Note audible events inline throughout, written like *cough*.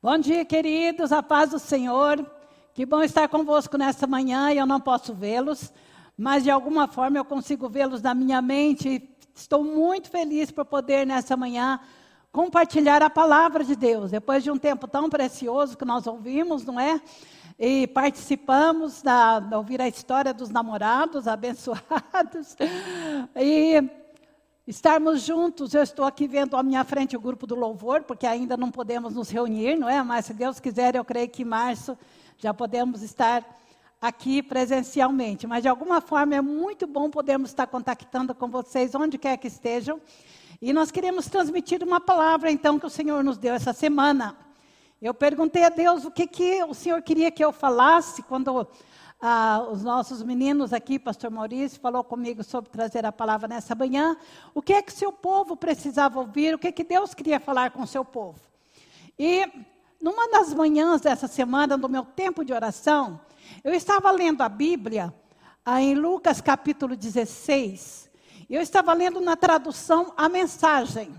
Bom dia, queridos, a paz do Senhor. Que bom estar convosco nesta manhã. Eu não posso vê-los, mas de alguma forma eu consigo vê-los na minha mente. Estou muito feliz por poder nessa manhã compartilhar a palavra de Deus. Depois de um tempo tão precioso que nós ouvimos, não é? E participamos da, de ouvir a história dos namorados *laughs* abençoados. E estarmos juntos. Eu estou aqui vendo à minha frente o grupo do louvor, porque ainda não podemos nos reunir, não é? Mas se Deus quiser, eu creio que em março já podemos estar aqui presencialmente. Mas de alguma forma é muito bom podermos estar contactando com vocês onde quer que estejam. E nós queremos transmitir uma palavra então que o Senhor nos deu essa semana. Eu perguntei a Deus o que, que o Senhor queria que eu falasse quando ah, os nossos meninos aqui, pastor Maurício, falou comigo sobre trazer a palavra nessa manhã. O que é que seu povo precisava ouvir? O que é que Deus queria falar com seu povo? E numa das manhãs dessa semana, no meu tempo de oração, eu estava lendo a Bíblia ah, em Lucas capítulo 16. E eu estava lendo na tradução a mensagem.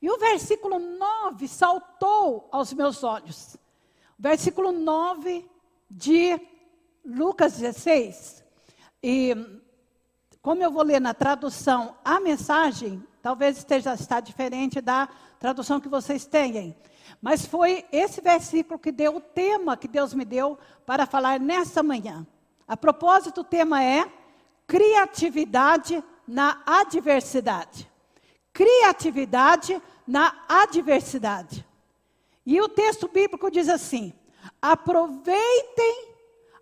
E o versículo 9 saltou aos meus olhos. Versículo 9 de Lucas 16. E como eu vou ler na tradução a mensagem, talvez esteja está diferente da tradução que vocês têm. Mas foi esse versículo que deu o tema que Deus me deu para falar nessa manhã. A propósito, o tema é criatividade na adversidade. Criatividade na adversidade. E o texto bíblico diz assim: Aproveitem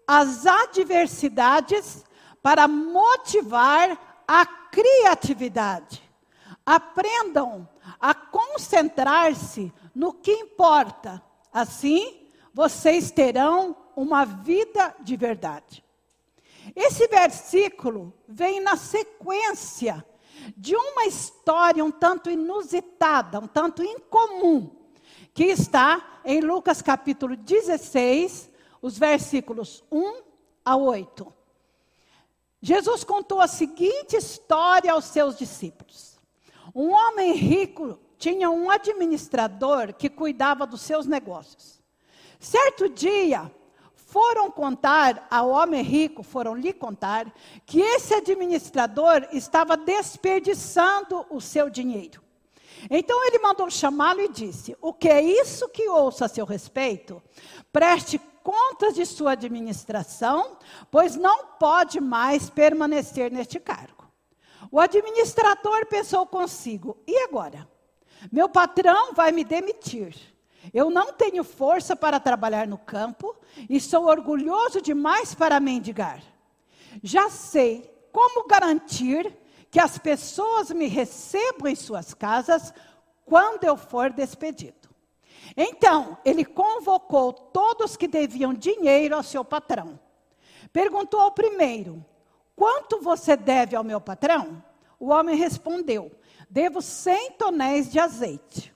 as adversidades para motivar a criatividade. Aprendam a concentrar-se no que importa. Assim, vocês terão uma vida de verdade. Esse versículo vem na sequência de uma história um tanto inusitada, um tanto incomum que está em Lucas capítulo 16, os versículos 1 a 8. Jesus contou a seguinte história aos seus discípulos. Um homem rico tinha um administrador que cuidava dos seus negócios. Certo dia, foram contar ao homem rico, foram lhe contar, que esse administrador estava desperdiçando o seu dinheiro. Então ele mandou chamá-lo e disse: O que é isso que ouço a seu respeito? Preste contas de sua administração, pois não pode mais permanecer neste cargo. O administrador pensou consigo: E agora? Meu patrão vai me demitir. Eu não tenho força para trabalhar no campo e sou orgulhoso demais para mendigar. Já sei como garantir que as pessoas me recebam em suas casas quando eu for despedido. Então, ele convocou todos que deviam dinheiro ao seu patrão. Perguntou ao primeiro: Quanto você deve ao meu patrão? O homem respondeu: Devo cem tonéis de azeite.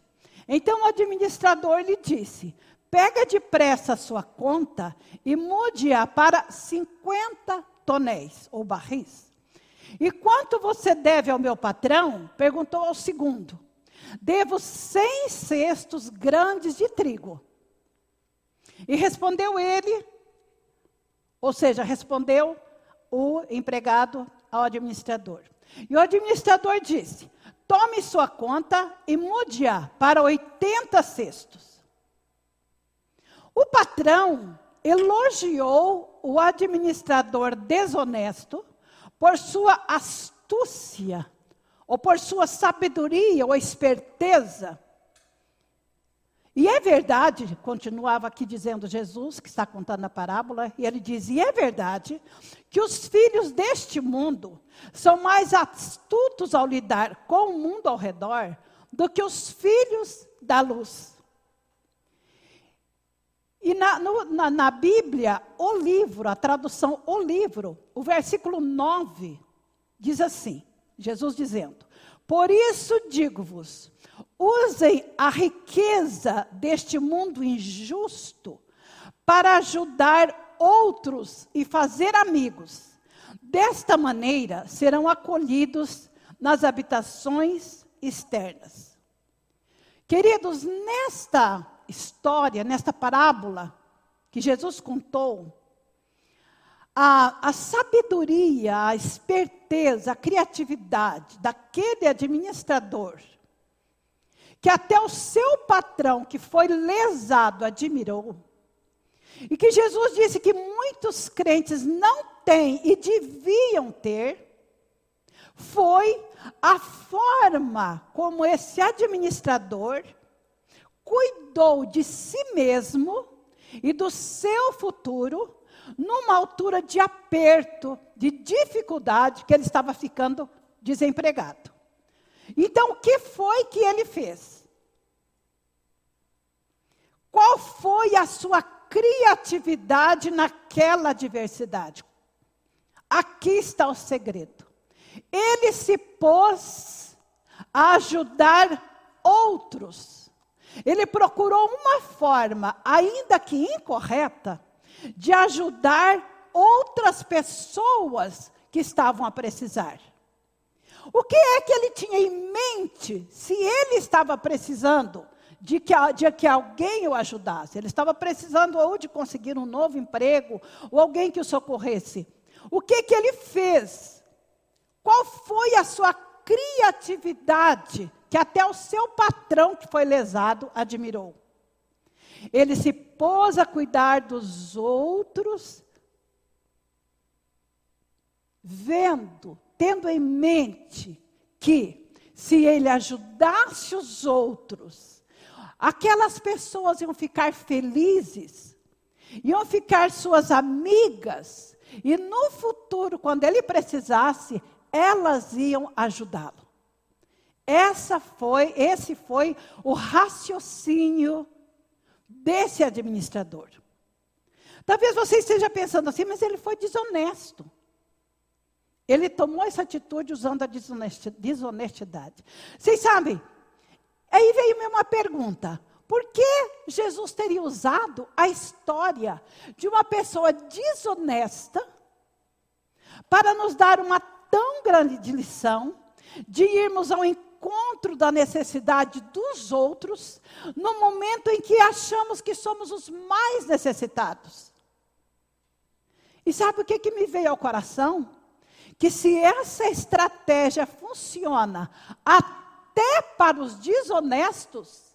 Então o administrador lhe disse: Pega depressa a sua conta e mude-a para 50 tonéis ou barris. E quanto você deve ao meu patrão? Perguntou ao segundo. Devo cem cestos grandes de trigo. E respondeu ele, ou seja, respondeu o empregado ao administrador. E o administrador disse: Tome sua conta e mude-a para 80 cestos. O patrão elogiou o administrador desonesto por sua astúcia, ou por sua sabedoria ou esperteza. E é verdade, continuava aqui dizendo Jesus, que está contando a parábola, e ele diz: e é verdade que os filhos deste mundo são mais astutos ao lidar com o mundo ao redor do que os filhos da luz. E na, no, na, na, Bíblia, o livro, a tradução o livro, o versículo 9, diz assim: Jesus dizendo: Por isso digo-vos, usem a riqueza deste mundo injusto para ajudar outros e fazer amigos. Desta maneira serão acolhidos nas habitações externas. Queridos, nesta história, nesta parábola que Jesus contou, a, a sabedoria, a esperteza, a criatividade daquele administrador, que até o seu patrão, que foi lesado, admirou, e que Jesus disse que muitos crentes não têm e deviam ter, foi a forma como esse administrador cuidou de si mesmo e do seu futuro numa altura de aperto, de dificuldade, que ele estava ficando desempregado. Então, o que foi que ele fez? Qual foi a sua criatividade naquela adversidade? Aqui está o segredo. Ele se pôs a ajudar outros. Ele procurou uma forma, ainda que incorreta, de ajudar outras pessoas que estavam a precisar. O que é que ele tinha em mente se ele estava precisando de que, de que alguém o ajudasse? Ele estava precisando ou de conseguir um novo emprego, ou alguém que o socorresse. O que que ele fez? Qual foi a sua criatividade que até o seu patrão que foi lesado admirou? Ele se pôs a cuidar dos outros, vendo, tendo em mente que se ele ajudasse os outros, aquelas pessoas iam ficar felizes, iam ficar suas amigas, e no futuro, quando ele precisasse, elas iam ajudá-lo. Essa foi, esse foi o raciocínio desse administrador. Talvez você esteja pensando assim, mas ele foi desonesto. Ele tomou essa atitude usando a desonestidade. Vocês sabem, aí veio uma pergunta: por que Jesus teria usado a história de uma pessoa desonesta para nos dar uma tão grande lição de irmos ao encontro? Encontro da necessidade dos outros no momento em que achamos que somos os mais necessitados. E sabe o que, que me veio ao coração? Que se essa estratégia funciona até para os desonestos,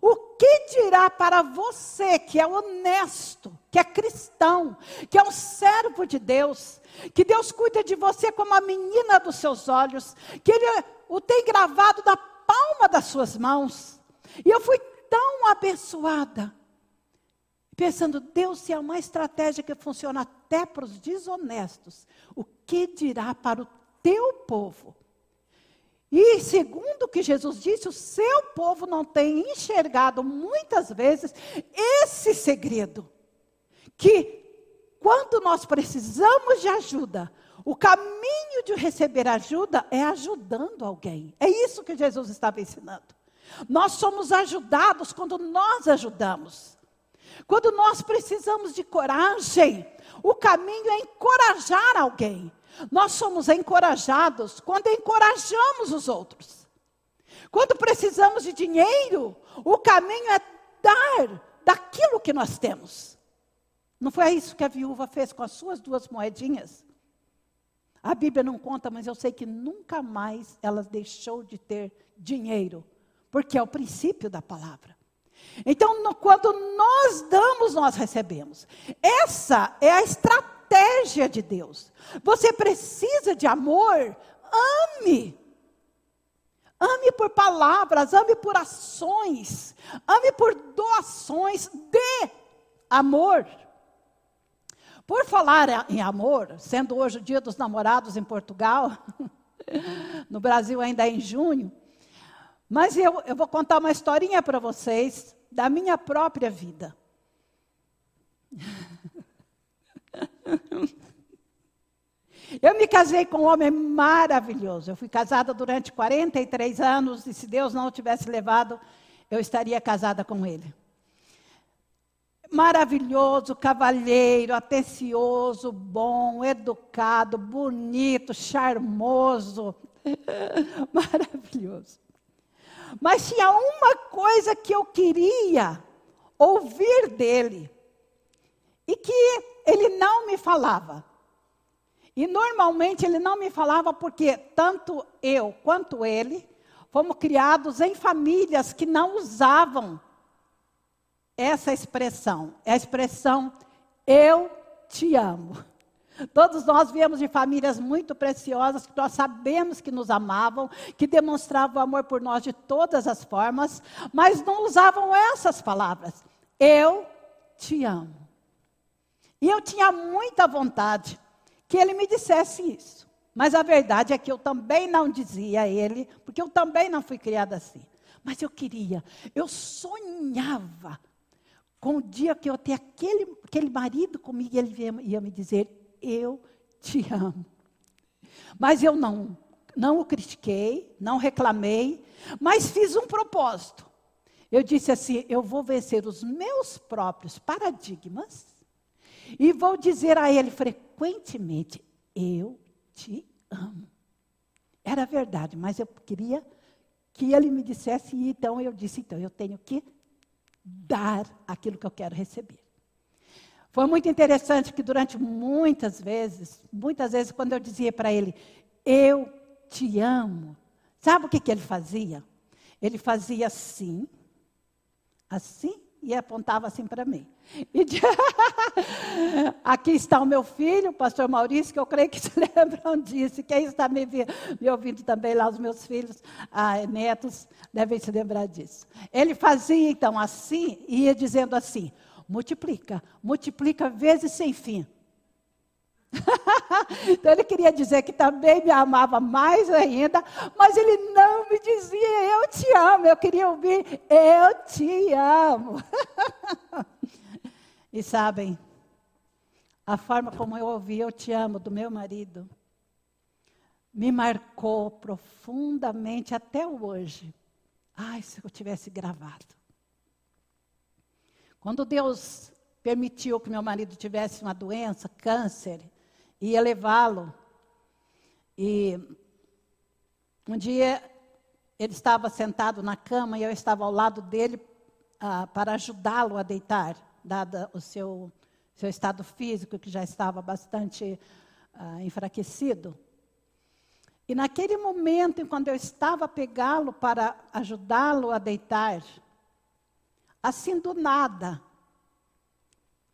o que dirá para você que é honesto, que é cristão, que é um servo de Deus, que Deus cuida de você como a menina dos seus olhos, que Ele o tem gravado na palma das suas mãos. E eu fui tão abençoada, pensando, Deus, se é uma estratégia que funciona até para os desonestos, o que dirá para o teu povo? E segundo o que Jesus disse, o seu povo não tem enxergado muitas vezes esse segredo. Que quando nós precisamos de ajuda, o caminho de receber ajuda é ajudando alguém. É isso que Jesus estava ensinando. Nós somos ajudados quando nós ajudamos. Quando nós precisamos de coragem, o caminho é encorajar alguém. Nós somos encorajados quando encorajamos os outros. Quando precisamos de dinheiro, o caminho é dar daquilo que nós temos. Não foi isso que a viúva fez com as suas duas moedinhas? A Bíblia não conta, mas eu sei que nunca mais ela deixou de ter dinheiro, porque é o princípio da palavra. Então, no, quando nós damos, nós recebemos. Essa é a estratégia de Deus. Você precisa de amor, ame. Ame por palavras, ame por ações, ame por doações, dê amor. Por falar em amor, sendo hoje o dia dos namorados em Portugal, *laughs* no Brasil ainda é em junho, mas eu, eu vou contar uma historinha para vocês da minha própria vida. *laughs* Eu me casei com um homem maravilhoso. Eu fui casada durante 43 anos e se Deus não tivesse levado, eu estaria casada com ele maravilhoso, cavalheiro, atencioso, bom, educado, bonito, charmoso. *laughs* maravilhoso. Mas tinha uma coisa que eu queria ouvir dele. E que ele não me falava. E normalmente ele não me falava porque tanto eu quanto ele fomos criados em famílias que não usavam essa expressão. É a expressão eu te amo. Todos nós viemos de famílias muito preciosas, que nós sabemos que nos amavam, que demonstravam amor por nós de todas as formas, mas não usavam essas palavras. Eu te amo. E eu tinha muita vontade que ele me dissesse isso. Mas a verdade é que eu também não dizia a ele, porque eu também não fui criada assim. Mas eu queria, eu sonhava com o dia que eu ter aquele, aquele marido comigo ele ia, me dizer: Eu te amo. Mas eu não, não o critiquei, não reclamei, mas fiz um propósito. Eu disse assim: Eu vou vencer os meus próprios paradigmas e vou dizer a ele frequentemente: Eu te amo. Era verdade, mas eu queria que ele me dissesse, então eu disse: Então eu tenho que dar aquilo que eu quero receber. Foi muito interessante que durante muitas vezes, muitas vezes, quando eu dizia para ele: Eu te amo, sabe o que, que ele fazia? Ele fazia assim, assim e apontava assim para mim. E de... *laughs* Aqui está o meu filho, o pastor Maurício, que eu creio que *laughs* se lembram disso. Quem está me, me ouvindo também lá, os meus filhos, ah, netos, devem se lembrar disso. Ele fazia então assim, e ia dizendo assim: multiplica, multiplica vezes sem fim. *laughs* então ele queria dizer que também me amava mais ainda, mas ele não me dizia eu te amo, eu queria ouvir eu te amo. *laughs* e sabem, a forma como eu ouvi eu te amo do meu marido me marcou profundamente até hoje. Ai, se eu tivesse gravado. Quando Deus permitiu que meu marido tivesse uma doença, câncer, ia levá-lo. E um dia ele estava sentado na cama e eu estava ao lado dele ah, para ajudá-lo a deitar, dado o seu, seu estado físico, que já estava bastante ah, enfraquecido. E naquele momento, quando eu estava a pegá-lo para ajudá-lo a deitar, assim do nada,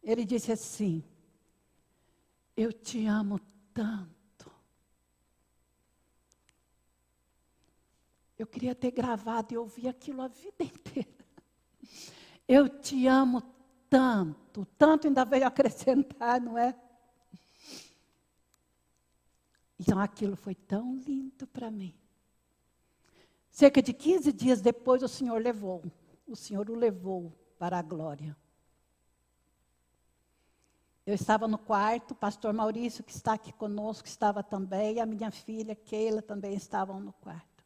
ele disse assim: eu te amo tanto. Eu queria ter gravado e ouvir aquilo a vida inteira. Eu te amo tanto, tanto ainda veio acrescentar, não é? Então aquilo foi tão lindo para mim. Cerca de 15 dias depois, o Senhor levou, o Senhor o levou para a glória. Eu estava no quarto, o pastor Maurício, que está aqui conosco, estava também, e a minha filha, Keila, também estavam no quarto.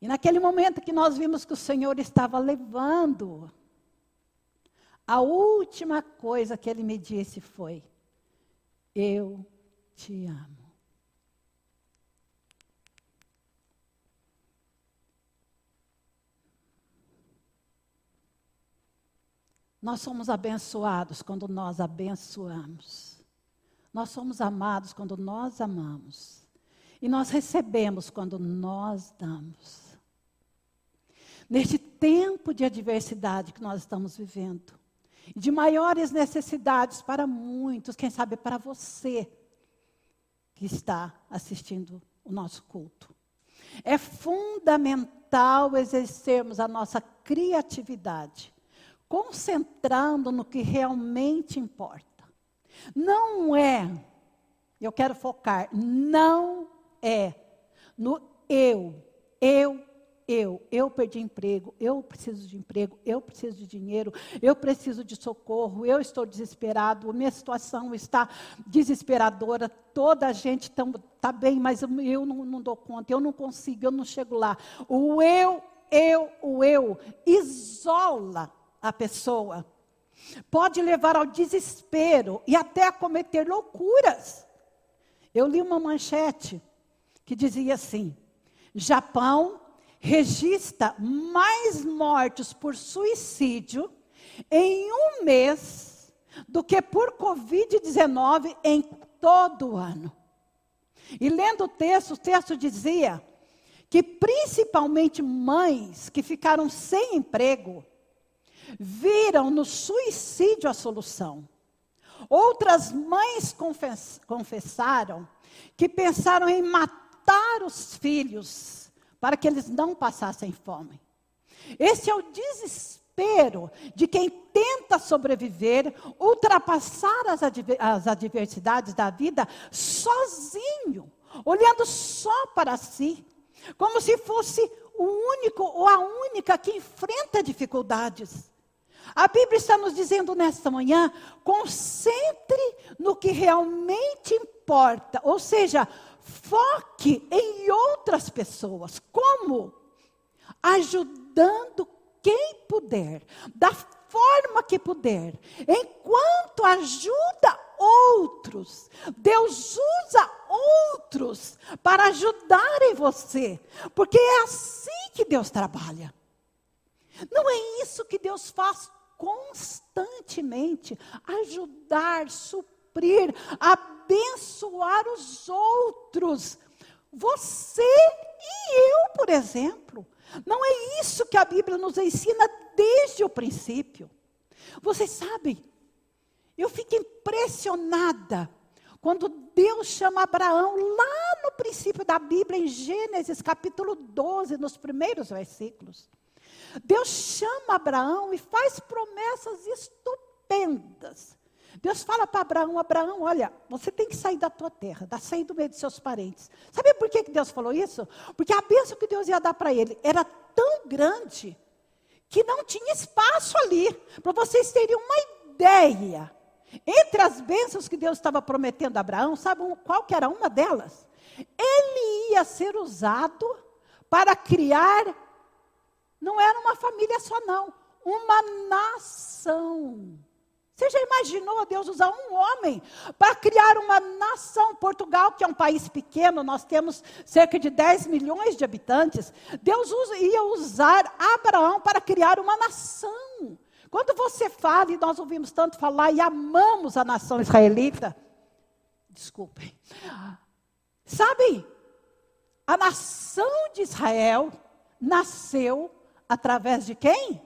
E naquele momento que nós vimos que o Senhor estava levando, a última coisa que ele me disse foi: Eu te amo. Nós somos abençoados quando nós abençoamos. Nós somos amados quando nós amamos. E nós recebemos quando nós damos. Neste tempo de adversidade que nós estamos vivendo, de maiores necessidades para muitos, quem sabe para você que está assistindo o nosso culto. É fundamental exercermos a nossa criatividade concentrando no que realmente importa. Não é, eu quero focar, não é no eu, eu, eu, eu perdi emprego, eu preciso de emprego, eu preciso de dinheiro, eu preciso de socorro, eu estou desesperado, minha situação está desesperadora, toda a gente está bem, mas eu não, não dou conta, eu não consigo, eu não chego lá. O eu, eu, o eu isola a pessoa, pode levar ao desespero e até a cometer loucuras. Eu li uma manchete que dizia assim: Japão registra mais mortos por suicídio em um mês do que por Covid-19 em todo o ano. E lendo o texto, o texto dizia que principalmente mães que ficaram sem emprego viram no suicídio a solução. Outras mães confess, confessaram que pensaram em matar os filhos para que eles não passassem fome. Esse é o desespero de quem tenta sobreviver, ultrapassar as, adver as adversidades da vida sozinho, olhando só para si, como se fosse o único ou a única que enfrenta dificuldades. A Bíblia está nos dizendo nesta manhã: concentre no que realmente importa, ou seja, foque em outras pessoas. Como? Ajudando quem puder, da forma que puder, enquanto ajuda outros. Deus usa outros para ajudarem você, porque é assim que Deus trabalha. Não é isso que Deus faz constantemente ajudar, suprir, abençoar os outros. Você e eu, por exemplo. Não é isso que a Bíblia nos ensina desde o princípio. Vocês sabem, eu fico impressionada quando Deus chama Abraão lá no princípio da Bíblia, em Gênesis capítulo 12, nos primeiros versículos. Deus chama Abraão e faz promessas estupendas. Deus fala para Abraão: Abraão, olha, você tem que sair da tua terra, da sair do meio dos seus parentes. Sabe por que, que Deus falou isso? Porque a bênção que Deus ia dar para ele era tão grande que não tinha espaço ali. Para vocês terem uma ideia. Entre as bênçãos que Deus estava prometendo a Abraão, sabe qual que era uma delas? Ele ia ser usado para criar não era uma família só, não. Uma nação. Você já imaginou Deus usar um homem para criar uma nação? Portugal, que é um país pequeno, nós temos cerca de 10 milhões de habitantes. Deus ia usar Abraão para criar uma nação. Quando você fala, e nós ouvimos tanto falar e amamos a nação israelita, desculpem, sabe, a nação de Israel nasceu através de quem?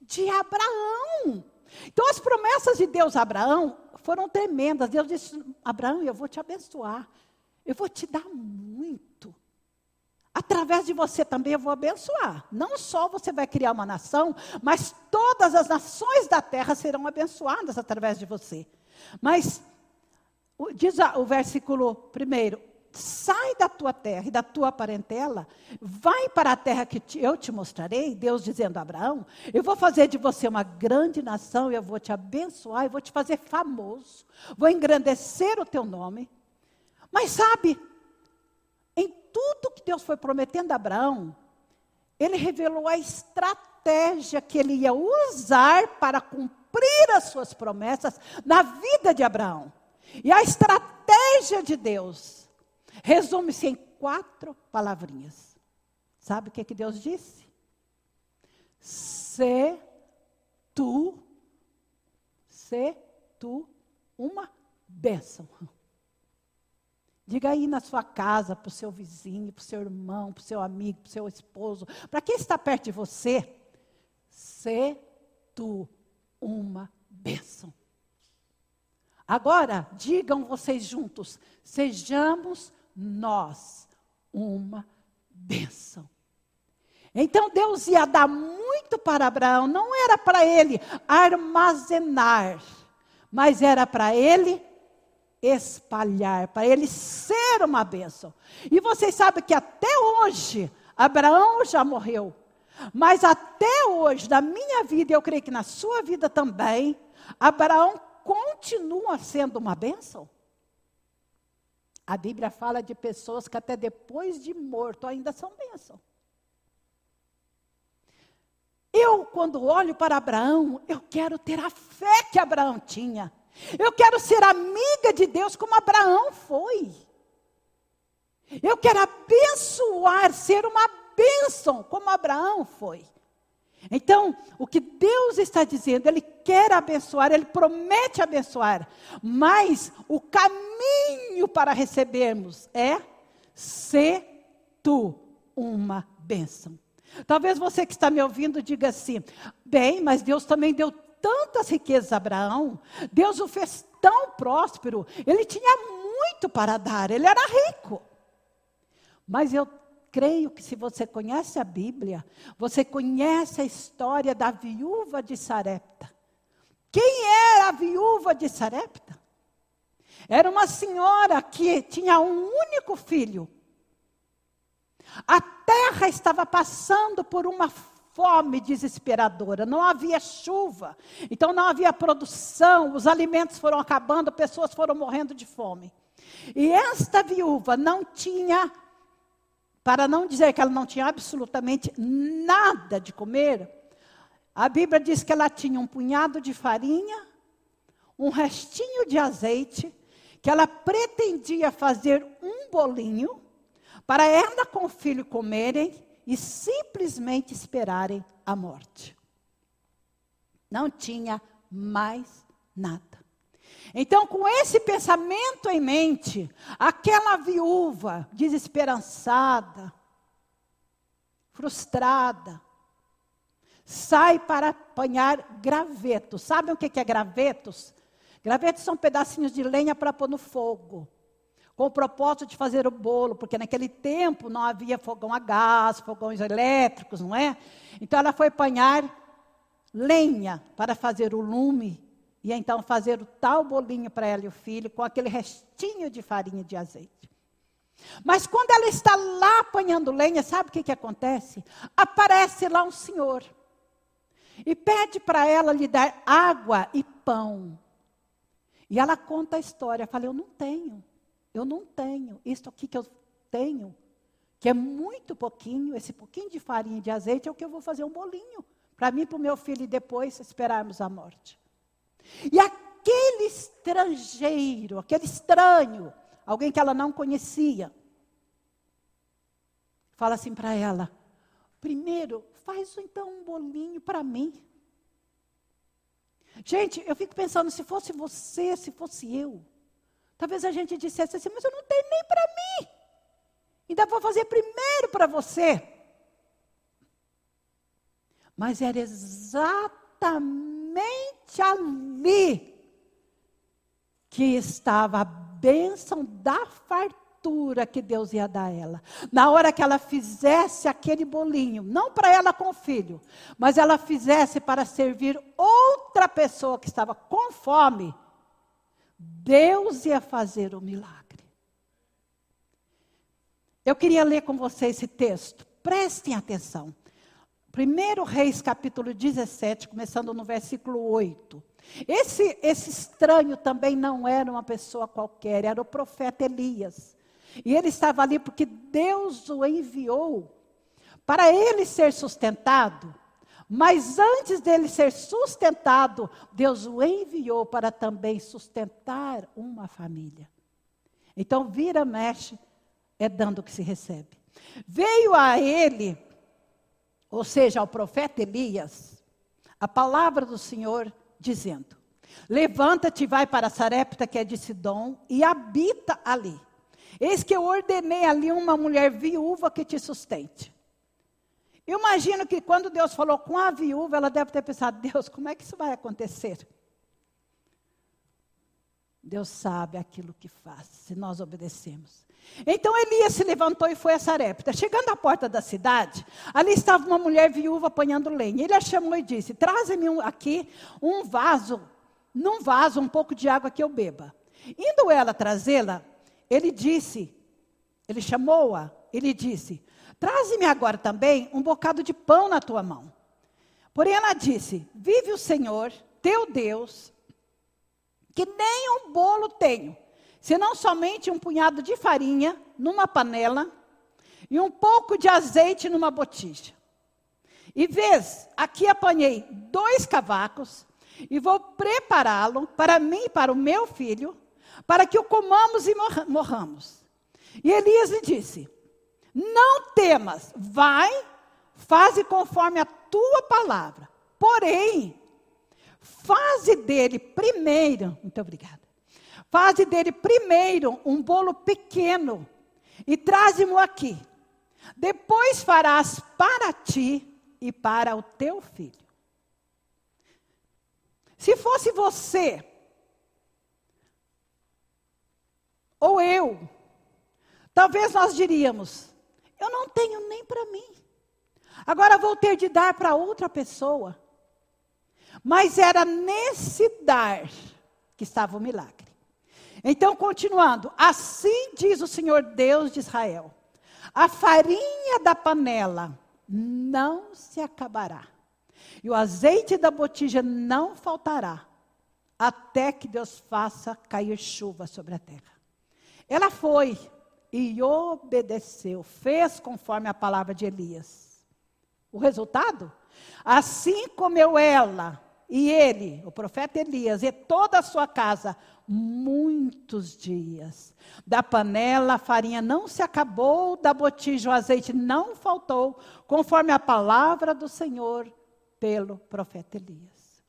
De Abraão. Então as promessas de Deus a Abraão foram tremendas. Deus disse: Abraão, eu vou te abençoar. Eu vou te dar muito. Através de você também eu vou abençoar. Não só você vai criar uma nação, mas todas as nações da terra serão abençoadas através de você. Mas, diz o versículo primeiro: sai da tua terra e da tua parentela, vai para a terra que eu te mostrarei, Deus dizendo a Abraão, eu vou fazer de você uma grande nação, eu vou te abençoar, eu vou te fazer famoso, vou engrandecer o teu nome. Mas sabe, em tudo que Deus foi prometendo a Abraão, ele revelou a estratégia que ele ia usar para cumprir as suas promessas na vida de Abraão. E a estratégia de Deus Resume-se em quatro palavrinhas. Sabe o que, que Deus disse? Se tu, se tu uma bênção. Diga aí na sua casa, para o seu vizinho, para o seu irmão, para o seu amigo, para o seu esposo, para quem está perto de você, se tu uma bênção. Agora, digam vocês juntos, sejamos nós uma bênção. Então Deus ia dar muito para Abraão, não era para ele armazenar, mas era para ele espalhar, para ele ser uma bênção. E vocês sabem que até hoje, Abraão já morreu, mas até hoje, na minha vida, eu creio que na sua vida também, Abraão continua sendo uma bênção. A Bíblia fala de pessoas que até depois de morto ainda são bênção. Eu, quando olho para Abraão, eu quero ter a fé que Abraão tinha. Eu quero ser amiga de Deus como Abraão foi. Eu quero abençoar, ser uma bênção como Abraão foi. Então, o que Deus está dizendo, Ele quer abençoar, Ele promete abençoar, mas o caminho para recebermos é ser tu uma bênção. Talvez você que está me ouvindo diga assim: bem, mas Deus também deu tantas riquezas a Abraão, Deus o fez tão próspero, ele tinha muito para dar, ele era rico. Mas eu creio que se você conhece a Bíblia, você conhece a história da viúva de Sarepta. Quem era a viúva de Sarepta? Era uma senhora que tinha um único filho. A terra estava passando por uma fome desesperadora, não havia chuva, então não havia produção, os alimentos foram acabando, pessoas foram morrendo de fome. E esta viúva não tinha para não dizer que ela não tinha absolutamente nada de comer, a Bíblia diz que ela tinha um punhado de farinha, um restinho de azeite, que ela pretendia fazer um bolinho para ela com o filho comerem e simplesmente esperarem a morte. Não tinha mais nada. Então, com esse pensamento em mente, aquela viúva desesperançada, frustrada, sai para apanhar gravetos. Sabem o que é gravetos? Gravetos são pedacinhos de lenha para pôr no fogo, com o propósito de fazer o bolo, porque naquele tempo não havia fogão a gás, fogões elétricos, não é? Então ela foi apanhar lenha para fazer o lume e então fazer o tal bolinho para ela e o filho com aquele restinho de farinha de azeite. Mas quando ela está lá apanhando lenha, sabe o que, que acontece? Aparece lá um senhor e pede para ela lhe dar água e pão. E ela conta a história. Fala, eu não tenho, eu não tenho. Isso aqui que eu tenho, que é muito pouquinho, esse pouquinho de farinha de azeite é o que eu vou fazer um bolinho. Para mim, para o meu filho e depois esperarmos a morte. E aquele estrangeiro, aquele estranho, alguém que ela não conhecia, fala assim para ela: primeiro, faz então um bolinho para mim. Gente, eu fico pensando, se fosse você, se fosse eu, talvez a gente dissesse assim, mas eu não tenho nem para mim. Ainda vou fazer primeiro para você. Mas era exatamente somente ali que estava a bênção da fartura que Deus ia dar a ela. Na hora que ela fizesse aquele bolinho, não para ela com o filho, mas ela fizesse para servir outra pessoa que estava com fome, Deus ia fazer o milagre. Eu queria ler com você esse texto. Prestem atenção. 1 Reis capítulo 17, começando no versículo 8. Esse, esse estranho também não era uma pessoa qualquer, era o profeta Elias. E ele estava ali porque Deus o enviou para ele ser sustentado. Mas antes dele ser sustentado, Deus o enviou para também sustentar uma família. Então, vira, mexe, é dando que se recebe. Veio a ele ou seja, ao profeta Elias, a palavra do Senhor dizendo: Levanta-te vai para Sarepta, que é de Sidom, e habita ali. Eis que eu ordenei ali uma mulher viúva que te sustente. Eu imagino que quando Deus falou com a viúva, ela deve ter pensado: Deus, como é que isso vai acontecer? Deus sabe aquilo que faz, se nós obedecemos. Então Elias se levantou e foi a Sarepta. Chegando à porta da cidade, ali estava uma mulher viúva apanhando lenha. Ele a chamou e disse: Traze-me aqui um vaso, num vaso, um pouco de água que eu beba. Indo ela trazê-la, ele disse, ele chamou-a, ele disse: Traze-me agora também um bocado de pão na tua mão. Porém ela disse: Vive o Senhor, teu Deus, que nem um bolo tenho senão somente um punhado de farinha numa panela e um pouco de azeite numa botija. E vês, aqui apanhei dois cavacos e vou prepará-lo para mim e para o meu filho, para que o comamos e morramos. E Elias lhe disse: Não temas, vai, faze conforme a tua palavra. Porém, faze dele primeiro, muito obrigada. Faze dele primeiro um bolo pequeno e traze-mo aqui. Depois farás para ti e para o teu filho. Se fosse você, ou eu, talvez nós diríamos: eu não tenho nem para mim. Agora vou ter de dar para outra pessoa. Mas era nesse dar que estava o milagre. Então, continuando, assim diz o Senhor Deus de Israel: a farinha da panela não se acabará, e o azeite da botija não faltará, até que Deus faça cair chuva sobre a terra. Ela foi e obedeceu, fez conforme a palavra de Elias. O resultado? Assim comeu ela e ele, o profeta Elias, e toda a sua casa, muitos dias. Da panela a farinha não se acabou, da botija o azeite não faltou, conforme a palavra do Senhor pelo profeta Elias.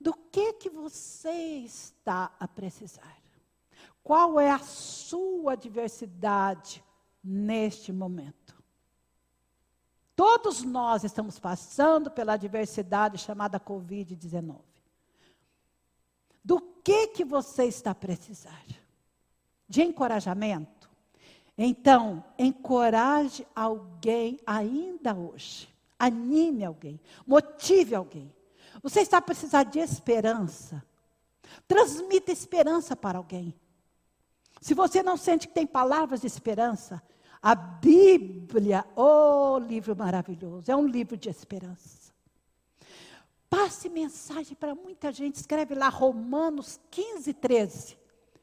Do que que você está a precisar? Qual é a sua adversidade neste momento? Todos nós estamos passando pela adversidade chamada Covid-19. Do que que você está a precisar? De encorajamento? Então, encoraje alguém ainda hoje. Anime alguém, motive alguém. Você está a precisar de esperança. Transmita esperança para alguém. Se você não sente que tem palavras de esperança, a Bíblia, oh livro maravilhoso, é um livro de esperança. Passe mensagem para muita gente. Escreve lá Romanos 15, 13.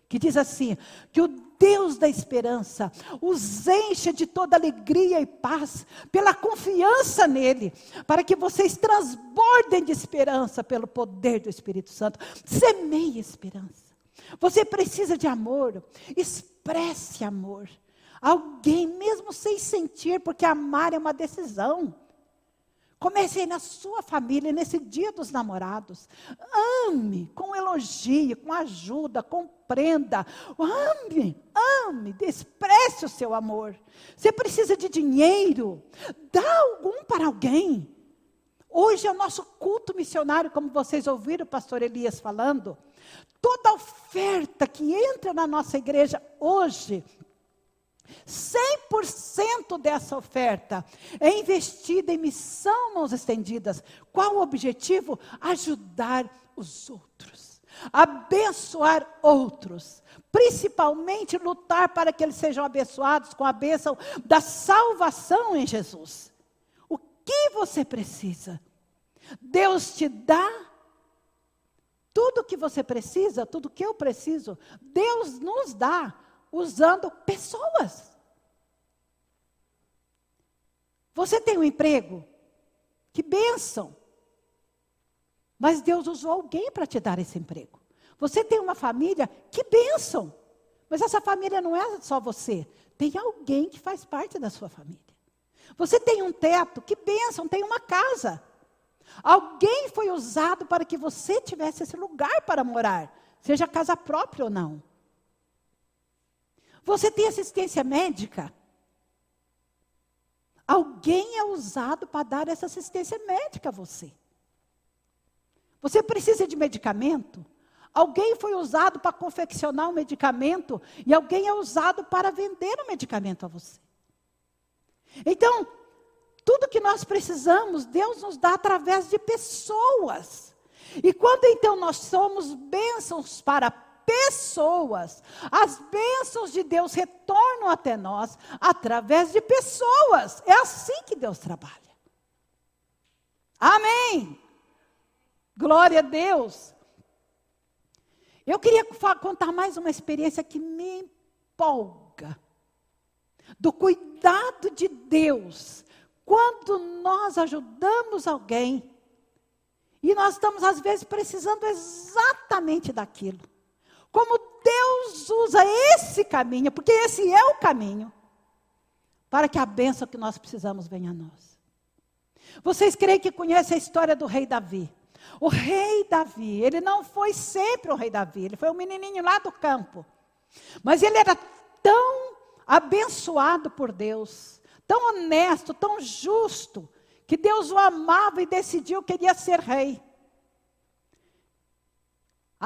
Que diz assim: que o Deus da esperança os encha de toda alegria e paz, pela confiança nele, para que vocês transbordem de esperança pelo poder do Espírito Santo. Semeie esperança. Você precisa de amor, expresse amor. Alguém, mesmo sem sentir, porque amar é uma decisão. Comece aí na sua família, nesse dia dos namorados. Ame com elogio, com ajuda, compreenda. Ame, ame, despreze o seu amor. Você precisa de dinheiro, dá algum para alguém. Hoje é o nosso culto missionário, como vocês ouviram o pastor Elias falando. Toda oferta que entra na nossa igreja hoje 100% dessa oferta é investida em missão mãos estendidas. Qual o objetivo? Ajudar os outros, abençoar outros, principalmente lutar para que eles sejam abençoados com a bênção da salvação em Jesus. O que você precisa? Deus te dá tudo o que você precisa, tudo que eu preciso, Deus nos dá usando pessoas. Você tem um emprego? Que bênção! Mas Deus usou alguém para te dar esse emprego. Você tem uma família? Que bênção! Mas essa família não é só você. Tem alguém que faz parte da sua família. Você tem um teto? Que bênção! Tem uma casa. Alguém foi usado para que você tivesse esse lugar para morar, seja casa própria ou não. Você tem assistência médica? Alguém é usado para dar essa assistência médica a você. Você precisa de medicamento? Alguém foi usado para confeccionar um medicamento e alguém é usado para vender o um medicamento a você. Então, tudo que nós precisamos, Deus nos dá através de pessoas. E quando então nós somos bênçãos para pessoas. As bênçãos de Deus retornam até nós através de pessoas. É assim que Deus trabalha. Amém. Glória a Deus. Eu queria contar mais uma experiência que me empolga. Do cuidado de Deus. Quando nós ajudamos alguém. E nós estamos, às vezes, precisando exatamente daquilo. Como Deus usa esse caminho, porque esse é o caminho, para que a bênção que nós precisamos venha a nós. Vocês creem que conhecem a história do rei Davi? O rei Davi, ele não foi sempre o rei Davi, ele foi um menininho lá do campo. Mas ele era tão abençoado por Deus, tão honesto, tão justo, que Deus o amava e decidiu que ele ia ser rei.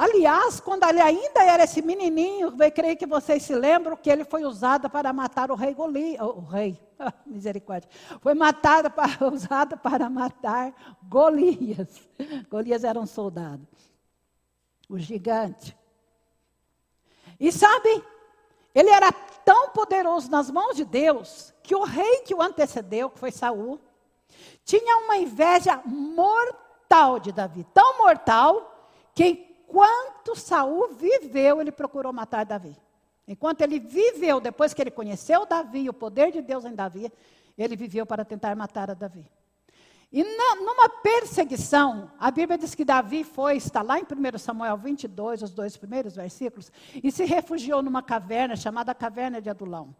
Aliás, quando ele ainda era esse menininho, eu creio que vocês se lembram que ele foi usado para matar o rei Golias, o rei, *laughs* misericórdia, foi matado para, *laughs* usado para matar Golias. Golias era um soldado, o gigante. E sabe, ele era tão poderoso nas mãos de Deus que o rei que o antecedeu, que foi Saul, tinha uma inveja mortal de Davi, tão mortal que enquanto Saul viveu, ele procurou matar Davi. Enquanto ele viveu, depois que ele conheceu Davi, o poder de Deus em Davi, ele viveu para tentar matar a Davi. E na, numa perseguição, a Bíblia diz que Davi foi, está lá em 1 Samuel 22, os dois primeiros versículos, e se refugiou numa caverna chamada Caverna de Adulão.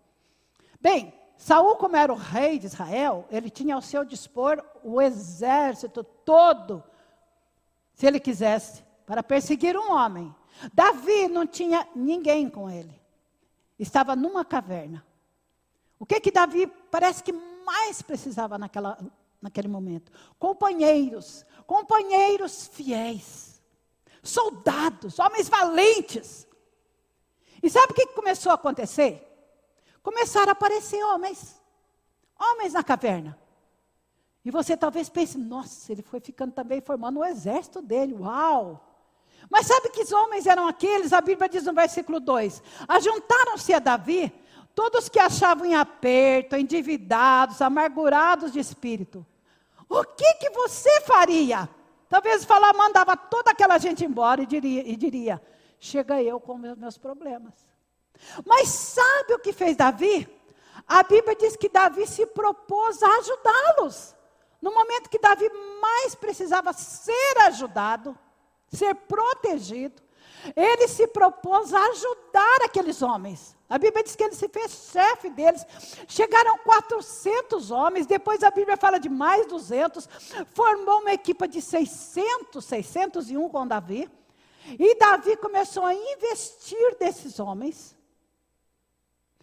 Bem, Saul, como era o rei de Israel, ele tinha ao seu dispor o exército todo, se ele quisesse para perseguir um homem. Davi não tinha ninguém com ele. Estava numa caverna. O que que Davi parece que mais precisava naquela, naquele momento? Companheiros, companheiros fiéis, soldados, homens valentes. E sabe o que começou a acontecer? Começaram a aparecer homens, homens na caverna. E você talvez pense, nossa, ele foi ficando também formando o exército dele, uau! Mas sabe que homens eram aqueles? A Bíblia diz no versículo 2: Ajuntaram-se a Davi todos que achavam em aperto, endividados, amargurados de espírito. O que, que você faria? Talvez falar, mandava toda aquela gente embora e diria, e diria chega eu com meus, meus problemas. Mas sabe o que fez Davi? A Bíblia diz que Davi se propôs a ajudá-los. No momento que Davi mais precisava ser ajudado, ser protegido, ele se propôs a ajudar aqueles homens. A Bíblia diz que ele se fez chefe deles. Chegaram 400 homens, depois a Bíblia fala de mais 200. Formou uma equipa de 600, 601 com Davi. E Davi começou a investir desses homens.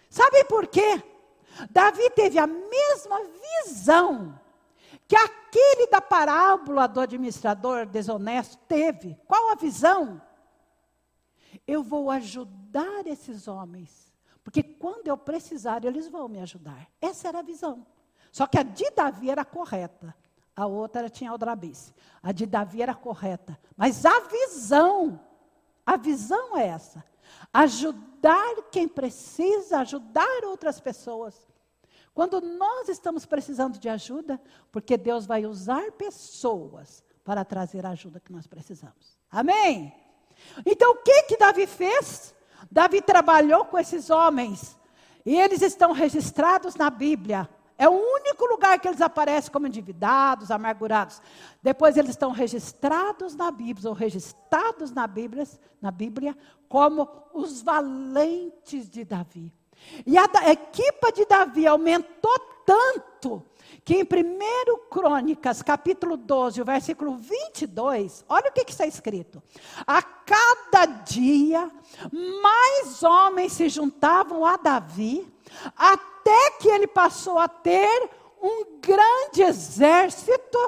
Sabe por quê? Davi teve a mesma visão que aquele da parábola do administrador desonesto teve. Qual a visão? Eu vou ajudar esses homens, porque quando eu precisar, eles vão me ajudar. Essa era a visão. Só que a de Davi era correta, a outra tinha aldrabice. A de Davi era correta, mas a visão, a visão é essa: ajudar quem precisa, ajudar outras pessoas. Quando nós estamos precisando de ajuda, porque Deus vai usar pessoas para trazer a ajuda que nós precisamos. Amém? Então, o que que Davi fez? Davi trabalhou com esses homens e eles estão registrados na Bíblia. É o único lugar que eles aparecem como endividados, amargurados. Depois eles estão registrados na Bíblia, ou registrados na Bíblia, na Bíblia como os valentes de Davi. E a, equipa de Davi aumentou tanto que em 1 Crônicas, capítulo 12, o versículo 22, olha o que, que está escrito. A cada dia, mais homens se juntavam a Davi, até que ele passou a ter um grande exército,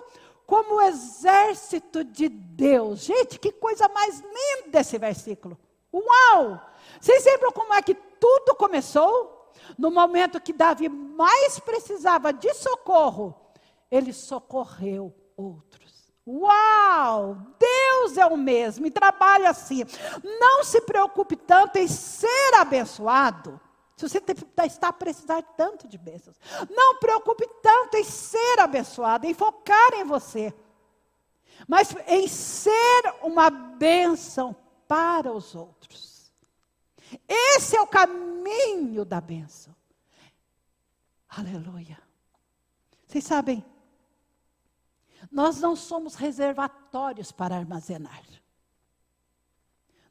como o exército de Deus. Gente, que coisa mais linda esse versículo. Uau! Vocês lembram como é que tudo começou? No momento que Davi mais precisava de socorro, ele socorreu outros. Uau! Deus é o mesmo e trabalha assim. Não se preocupe tanto em ser abençoado. Se você está a precisar tanto de bênçãos, não preocupe tanto em ser abençoado, em focar em você, mas em ser uma bênção para os outros. Esse é o caminho da bênção. Aleluia. Vocês sabem, nós não somos reservatórios para armazenar.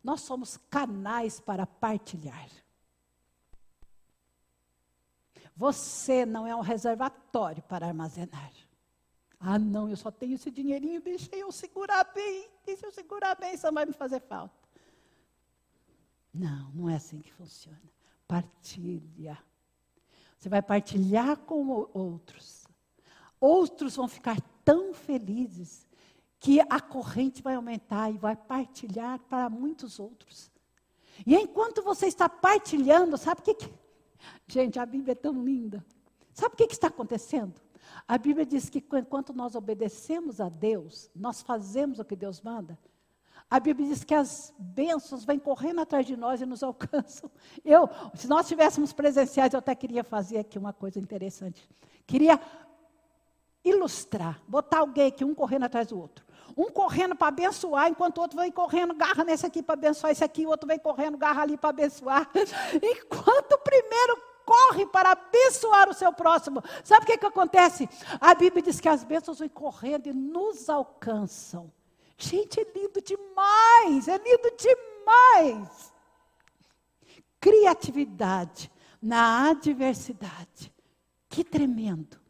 Nós somos canais para partilhar. Você não é um reservatório para armazenar. Ah, não, eu só tenho esse dinheirinho, deixa eu segurar bem, deixa eu segurar bem, isso vai me fazer falta. Não, não é assim que funciona. Partilha. Você vai partilhar com outros. Outros vão ficar tão felizes que a corrente vai aumentar e vai partilhar para muitos outros. E enquanto você está partilhando, sabe o que, que... Gente, a Bíblia é tão linda. Sabe o que, que está acontecendo? A Bíblia diz que enquanto nós obedecemos a Deus, nós fazemos o que Deus manda. A Bíblia diz que as bênçãos vêm correndo atrás de nós e nos alcançam. Eu, se nós tivéssemos presenciais, eu até queria fazer aqui uma coisa interessante. Queria ilustrar, botar alguém aqui, um correndo atrás do outro. Um correndo para abençoar, enquanto o outro vem correndo, garra nesse aqui para abençoar esse aqui, o outro vem correndo, garra ali para abençoar. *laughs* Enquanto o primeiro corre para abençoar o seu próximo. Sabe o que, que acontece? A Bíblia diz que as bênçãos vêm correndo e nos alcançam. Gente, é lindo demais, é lindo demais. Criatividade na adversidade. Que tremendo.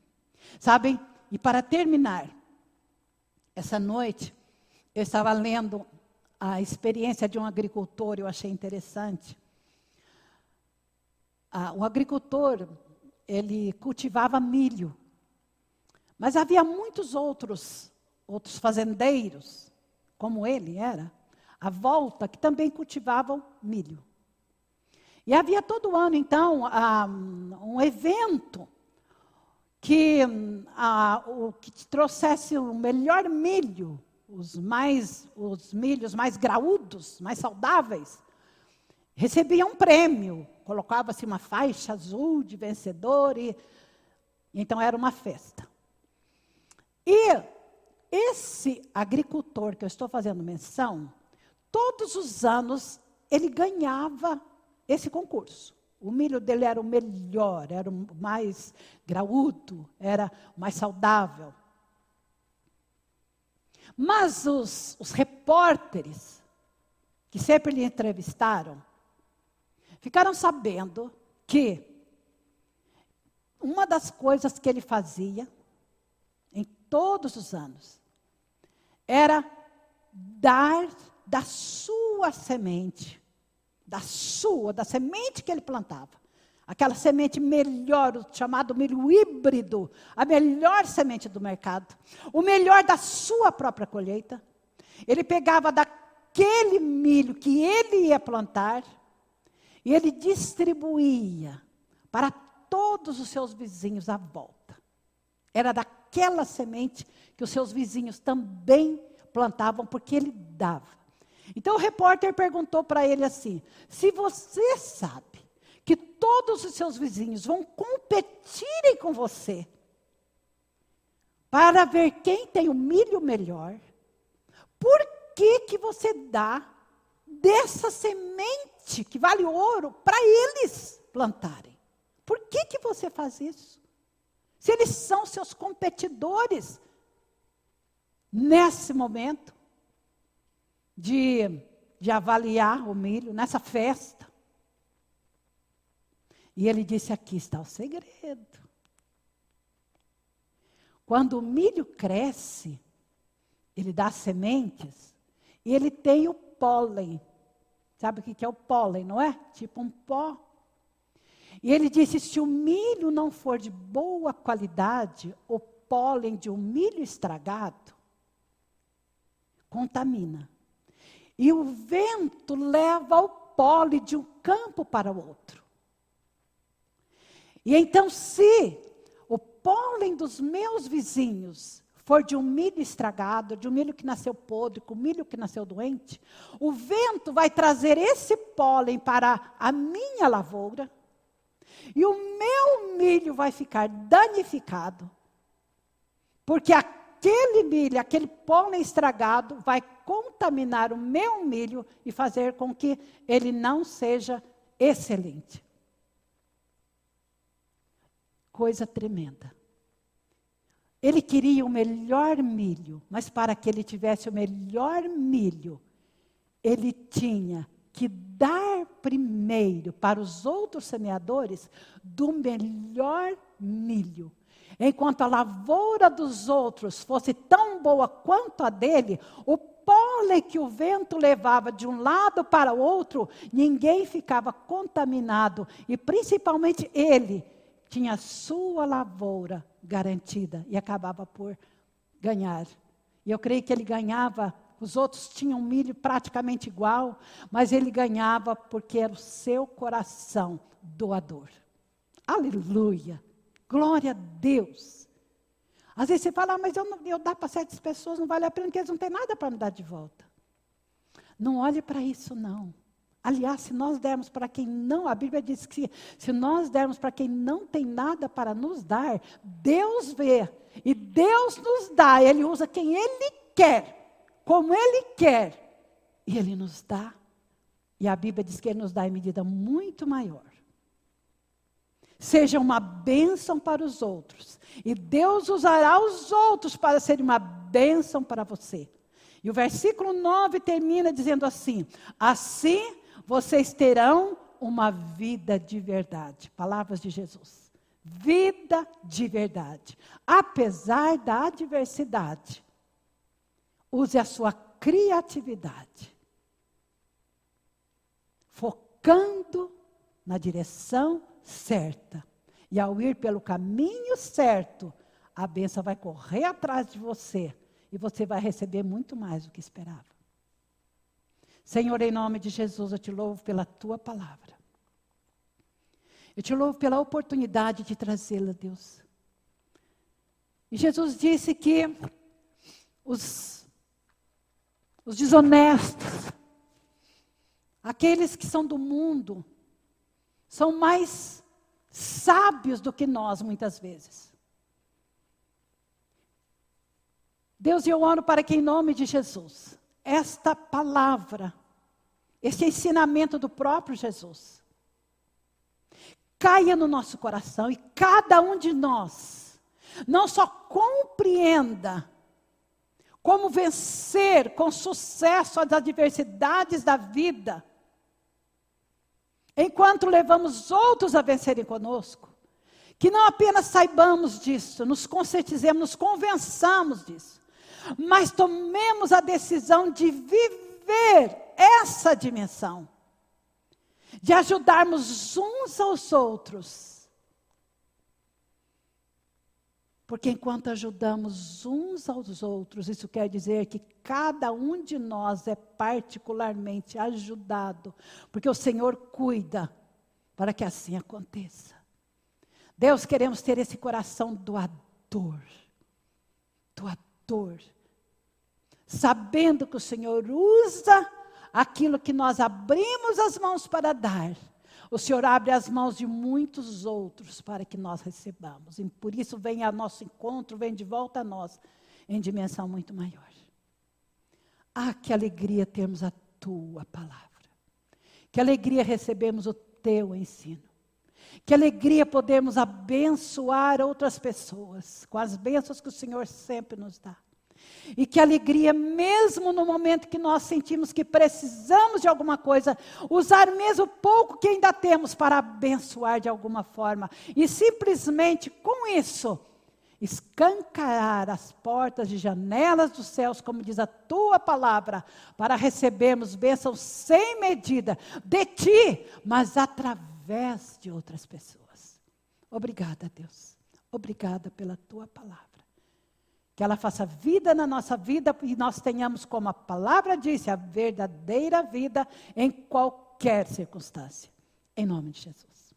Sabem? E para terminar, essa noite eu estava lendo a experiência de um agricultor, eu achei interessante. Ah, o agricultor, ele cultivava milho. Mas havia muitos outros, outros fazendeiros, como ele era, à volta, que também cultivavam milho. E havia todo ano, então, um evento que, o, que trouxesse o melhor milho, os mais, os milhos mais graúdos, mais saudáveis, recebia um prêmio, colocava-se uma faixa azul de vencedor e então era uma festa. E esse agricultor que eu estou fazendo menção, todos os anos ele ganhava esse concurso. O milho dele era o melhor, era o mais graúdo, era o mais saudável. Mas os, os repórteres que sempre lhe entrevistaram ficaram sabendo que uma das coisas que ele fazia todos os anos era dar da sua semente da sua, da semente que ele plantava. Aquela semente melhor, o chamado milho híbrido, a melhor semente do mercado, o melhor da sua própria colheita. Ele pegava daquele milho que ele ia plantar e ele distribuía para todos os seus vizinhos à volta. Era daquela semente que os seus vizinhos também plantavam, porque ele dava. Então o repórter perguntou para ele assim: se você sabe que todos os seus vizinhos vão competirem com você para ver quem tem o milho melhor, por que que você dá dessa semente que vale ouro para eles plantarem? Por que que você faz isso? Se eles são seus competidores nesse momento, de, de avaliar o milho nessa festa. E ele disse: aqui está o segredo. Quando o milho cresce, ele dá sementes e ele tem o pólen. Sabe o que é o pólen, não é? Tipo um pó. E ele disse: se o milho não for de boa qualidade, o pólen de um milho estragado contamina. E o vento leva o pólen de um campo para o outro. E então, se o pólen dos meus vizinhos for de um milho estragado, de um milho que nasceu podre, com milho que nasceu doente, o vento vai trazer esse pólen para a minha lavoura, e o meu milho vai ficar danificado, porque aquele milho, aquele pólen estragado, vai contaminar o meu milho e fazer com que ele não seja excelente. Coisa tremenda. Ele queria o melhor milho, mas para que ele tivesse o melhor milho, ele tinha que dar primeiro para os outros semeadores do melhor milho. Enquanto a lavoura dos outros fosse tão boa quanto a dele, o pólen que o vento levava de um lado para o outro, ninguém ficava contaminado, e principalmente ele tinha sua lavoura garantida e acabava por ganhar. E eu creio que ele ganhava, os outros tinham milho praticamente igual, mas ele ganhava porque era o seu coração doador. Aleluia! Glória a Deus! Às vezes você fala, ah, mas eu, não, eu dar para certas pessoas não vale a pena, porque eles não têm nada para me dar de volta. Não olhe para isso, não. Aliás, se nós dermos para quem não, a Bíblia diz que se nós dermos para quem não tem nada para nos dar, Deus vê e Deus nos dá, Ele usa quem Ele quer, como Ele quer, e Ele nos dá. E a Bíblia diz que Ele nos dá em medida muito maior. Seja uma bênção para os outros, e Deus usará os outros para ser uma bênção para você. E o versículo 9 termina dizendo assim: Assim vocês terão uma vida de verdade. Palavras de Jesus. Vida de verdade. Apesar da adversidade, use a sua criatividade, focando na direção certa. E ao ir pelo caminho certo, a bênção vai correr atrás de você e você vai receber muito mais do que esperava. Senhor, em nome de Jesus, eu te louvo pela tua palavra. Eu te louvo pela oportunidade de trazê-la, Deus. E Jesus disse que os, os desonestos, aqueles que são do mundo, são mais sábios do que nós, muitas vezes. Deus, eu oro para que, em nome de Jesus, esta palavra, esse ensinamento do próprio Jesus, caia no nosso coração e cada um de nós não só compreenda como vencer com sucesso as adversidades da vida, enquanto levamos outros a vencerem conosco, que não apenas saibamos disso, nos conscientizemos, nos convençamos disso, mas tomemos a decisão de viver essa dimensão, de ajudarmos uns aos outros Porque enquanto ajudamos uns aos outros, isso quer dizer que cada um de nós é particularmente ajudado, porque o Senhor cuida para que assim aconteça. Deus, queremos ter esse coração doador, doador, sabendo que o Senhor usa aquilo que nós abrimos as mãos para dar o Senhor abre as mãos de muitos outros para que nós recebamos. E por isso vem a nosso encontro, vem de volta a nós em dimensão muito maior. Ah, que alegria termos a tua palavra. Que alegria recebemos o teu ensino. Que alegria podemos abençoar outras pessoas com as bênçãos que o Senhor sempre nos dá. E que alegria, mesmo no momento que nós sentimos que precisamos de alguma coisa, usar mesmo pouco que ainda temos para abençoar de alguma forma. E simplesmente com isso, escancarar as portas e janelas dos céus, como diz a tua palavra, para recebermos bênçãos sem medida de ti, mas através de outras pessoas. Obrigada, Deus. Obrigada pela tua palavra que ela faça vida na nossa vida e nós tenhamos, como a palavra disse, a verdadeira vida em qualquer circunstância. Em nome de Jesus.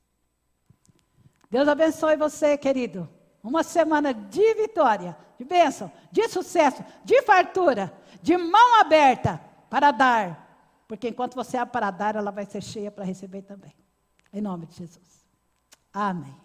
Deus abençoe você, querido. Uma semana de vitória, de bênção, de sucesso, de fartura, de mão aberta para dar. Porque enquanto você abre para dar, ela vai ser cheia para receber também. Em nome de Jesus. Amém.